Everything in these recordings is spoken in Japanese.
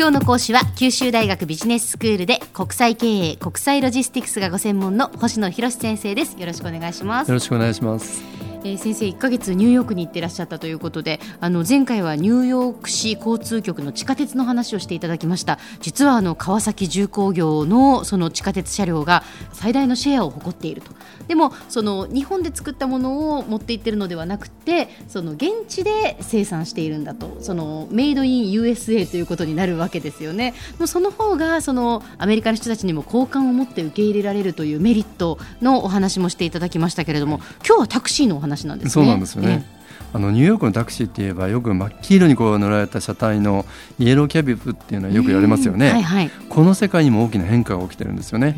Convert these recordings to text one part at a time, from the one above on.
今日の講師は九州大学ビジネススクールで国際経営国際ロジスティクスがご専門の星野博先生です。よろしくお願いします。よろしくお願いします。えー、先生1か月ニューヨークに行ってらっしゃったということであの前回はニューヨーク市交通局の地下鉄の話をしていただきました。実はあの川崎重工業のその地下鉄車両が最大のシェアを誇っていると。でもその日本で作ったものを持っていってるのではなくてその現地で生産しているんだと。そのメイドイン USA ということになるわけですよね。もうその方がそのアメリカの人たちにも好感を持って受け入れられるというメリットのお話もしていただきましたけれども今日はタクシーのお話なんですね。そうなんですよね、あのニューヨークのタクシーって言えばよく真っ黄色にこう塗られた車体のイエローキャビブっていうのはよく言われますよね、はいはい、この世界にも大きな変化が起きてるんですよね。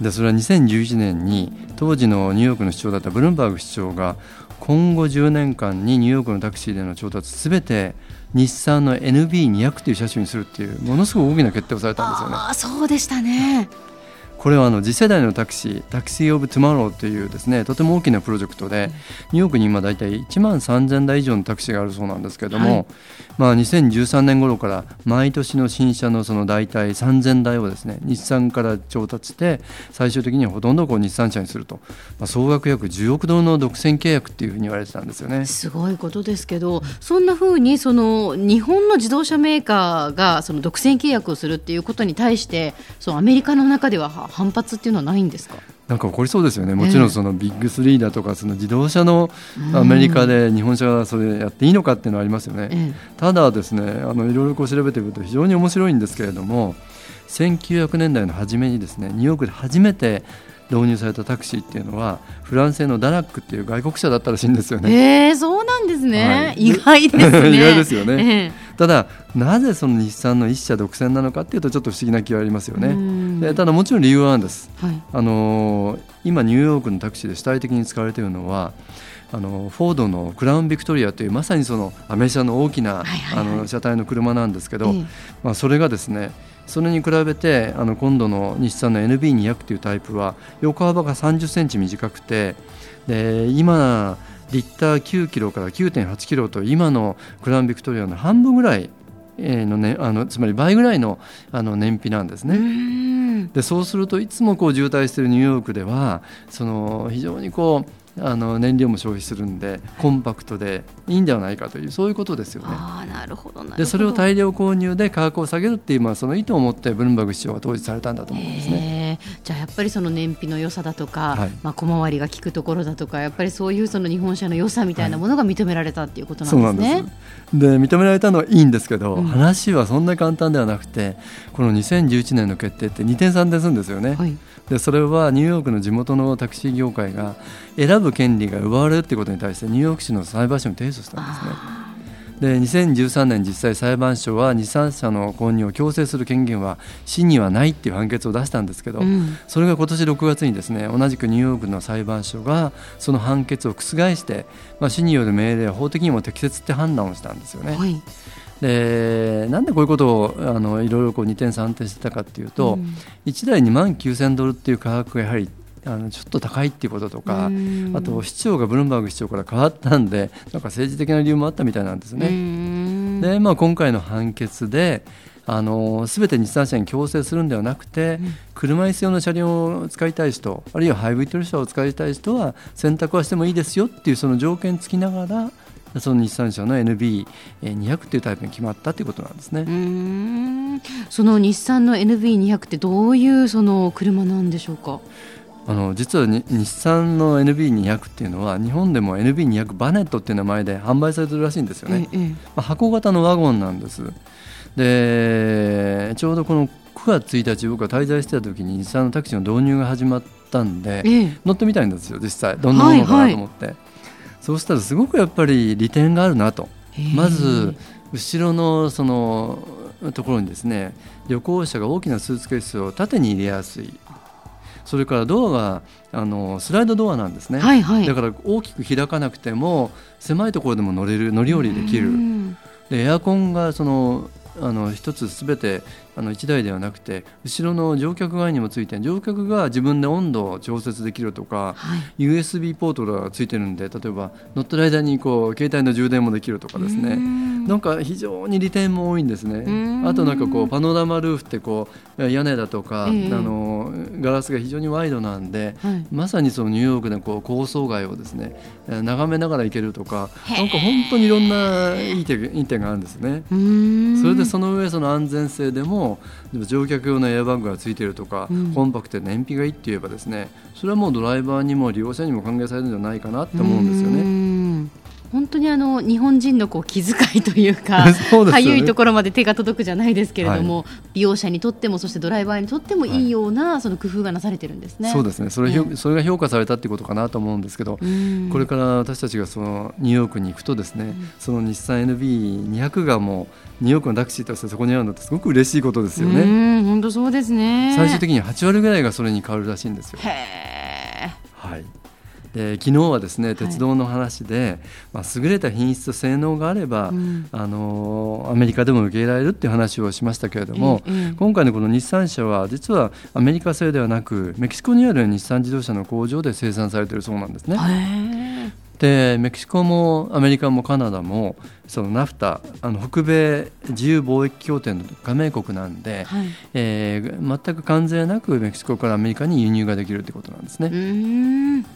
でそれは2011年に当時のニューヨークの市長だったブルンバーグ市長が今後10年間にニューヨークのタクシーでの調達すべて日産の NB200 という車種にするっていうものすごく大きな決定をされたんですよね。あそうでしたねこれはあの次世代のタクシー Taxi of Tomorrow というですねとても大きなプロジェクトで、ニューヨークに今大体1万3000台以上のタクシーがあるそうなんですけれども、はい、まあ、2013年頃から毎年の新車のその大体3000台をですね日産から調達して最終的にはほとんどこう日産車にすると、まあ、総額約10億ドルの独占契約っていうふうに言われてたんですよね。すごいことですけどそんなふうにその日本の自動車メーカーがその独占契約をするっていうことに対してそのアメリカの中では反発っていうのはないんですか？なんか起こりそうですよね、もちろんそのビッグスリーだとか、その自動車のアメリカで日本車がそれやっていいのかっていうのはありますよね、ただ、ですねあのいろいろこう調べてみると非常に面白いんですけれども、1900年代の初めにですねニューヨークで初めて導入されたタクシーっていうのはフランス製のダナックっていう外国車だったらしいんですよね。えー、そうなんですね、はい、意外ですね。意外ですよね。えー、ただなぜその日産の一社独占なのかっていうとちょっと不思議な気はありますよね。でただもちろん理由はあるんです。はい、あのー、今ニューヨークのタクシーで主体的に使われているのは。あのフォードのクラウンビクトリアというまさにそのアメ車の大きな、あの車体の車なんですけど、まあ、それがですねそれに比べてあの今度の日産の NB200 というタイプは横幅が30センチ短くてで今リッター9キロから9.8キロと今のクラウンビクトリアの半分ぐらいの、ね、あのつまり倍ぐらいのあの燃費なんですね。でそうするといつもこう渋滞しているニューヨークではその非常にこうあの燃料も消費するんでコンパクトでいいんではないかというそういうことですよね。あなるほどでそれを大量購入で価格を下げるっていう、まあ、その意図を持ってブルンバーグ市長が当時されたんだと思うんですね。じゃあやっぱりその燃費の良さだとか、はい、まあ、小回りが利くところだとかやっぱりそういうその日本車の良さみたいなものが認められたっていうことなんですね。はい、で認められたのはいいんですけど、うん、話はそんな簡単ではなくてこの2011年の決定って2点3点するんですよね。はいでそれはニューヨークの地元のタクシー業界が選ぶ権利が奪われるということに対してニューヨーク市の裁判所に提訴したんですね。で2013年実際裁判所は日産車の購入を強制する権限は市にはないっていう判決を出したんですけど、うん、それが今年6月にですね同じくニューヨークの裁判所がその判決を覆して、まあ、市による命令は法的にも適切って判断をしたんですよね。はい。でなんでこういうことをあのいろいろこう2点3点してたかっていうと、うん、1台2万9000ドルっていう価格がやはりあのちょっと高いっていうこととか、あと市長がブルンバーグ市長から変わったんで なんか政治的な理由もあったみたいなんですね。で、まあ、今回の判決であの全て日産車に強制するんではなくて、うん、車椅子用の車両を使いたい人あるいはハイブリッド車を使いたい人は選択はしてもいいですよっていうその条件付きながらその日産車の NB200 というタイプに決まったということなんですね。その日産の NB200 ってどういうその車なんでしょうか？あの実は日産の NB200 っていうのは日本でも NB200 バネットっていう名前で販売されてるらしいんですよね。ええ、まあ、箱型のワゴンなんです。でちょうどこの9月1日僕が滞在してた時に日産のタクシーの導入が始まったんで、え、乗ってみたいんですよ実際。どんなものかなと思って。はいはい。そうしたらすごくやっぱり利点があるなと。まず後ろのそのところにですね旅行者が大きなスーツケースを縦に入れやすいそれからドアがあのスライドドアなんですね、はいはい、だから大きく開かなくても狭いところでも乗れる乗り降りできる。でエアコンがそのあの一つすべてあの1台ではなくて後ろの乗客側にもついて乗客が自分で温度を調節できるとか、はい、USB ポートがついてるんで例えば乗ってる間にこう携帯の充電もできるとかですね。なんか非常に利点も多いんですね。あとなんかこうパノラマルーフってこう屋根だとか、えー、あのガラスが非常にワイドなんで、はい、まさにそのニューヨークのこう高層街をですね眺めながら行けるとかなんか本当にいろんないい点いい点があるんですね。それでその上その安全性でも乗客用のエアバッグがついているとか、うん、コンパクトで燃費がいいって言えばですねそれはもうドライバーにも利用者にも歓迎されるんじゃないかなって思うんですよね。本当にあの日本人のこう気遣いというかかゆ、ね、いところまで手が届くじゃないですけれども、はい、利用者にとってもそしてドライバーにとってもいいような、はい、その工夫がなされてるんですね。そうですね。それ,、ね、それが評価されたっていうことかなと思うんですけどこれから私たちがそのニューヨークに行くとですね、うん、その日産 NB200 がもうニューヨークのタクシーとしてそこにあるのってすごく嬉しいことですよね。本当そうですね。最終的に8割ぐらいがそれに変わるらしいんですよ。はいで昨日はですね鉄道の話で、はい、まあ、優れた品質と性能があれば、うん、あのアメリカでも受け入れられるっていう話をしましたけれども、ええ、今回のこの日産車は実はアメリカ製ではなくメキシコにある日産自動車の工場で生産されているそうなんですね。でメキシコもアメリカもカナダもそのナフタあの北米自由貿易協定の加盟国なんで、はい、えー、全く関税なくメキシコからアメリカに輸入ができるということなんですね。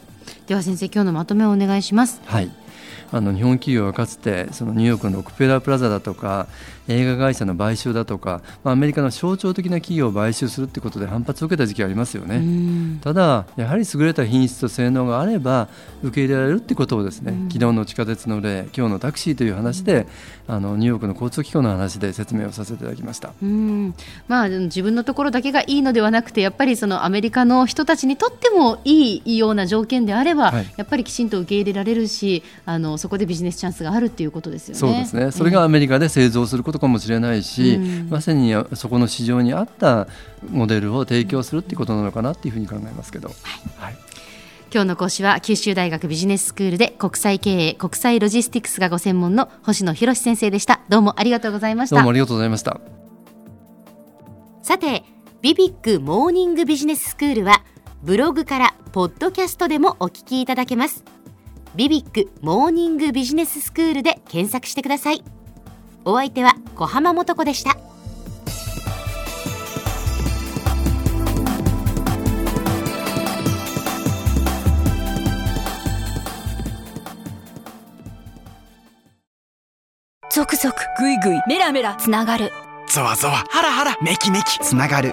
では先生今日のまとめをお願いします。はいあの日本企業はかつてそのニューヨークのオクペラプラザだとか映画会社の買収だとか、まあ、アメリカの象徴的な企業を買収するということで反発を受けた時期がありますよね。ただ、やはり優れた品質と性能があれば受け入れられるということをですね、昨日の地下鉄の例今日のタクシーという話であのニューヨークの交通機構の話で説明をさせていただきました。まあ、自分のところだけがいいのではなくてやっぱりそのアメリカの人たちにとってもいいような条件であれば、はい、やっぱりきちんと受け入れられるしあのそこでビジネスチャンスがあるということですよね。そうですね。それがアメリカで製造することかもしれないし、うん、まさにそこの市場に合ったモデルを提供するっていうことなのかなっていうふうに考えますけど。はい、はい。今日の講師は九州大学ビジネススクールで国際経営国際ロジスティクスがご専門の星野博先生でした。どうもありがとうございました。どうもありがとうございました。さてビビックモーニングビジネススクールはブログからポッドキャストでもお聞きいただけますビビックモーニングビジネススクールで検索してください。お相手は小浜もとこでした。続々ぐいぐいメラメラつながる。ゾワゾワハラハラメキメキ。つながる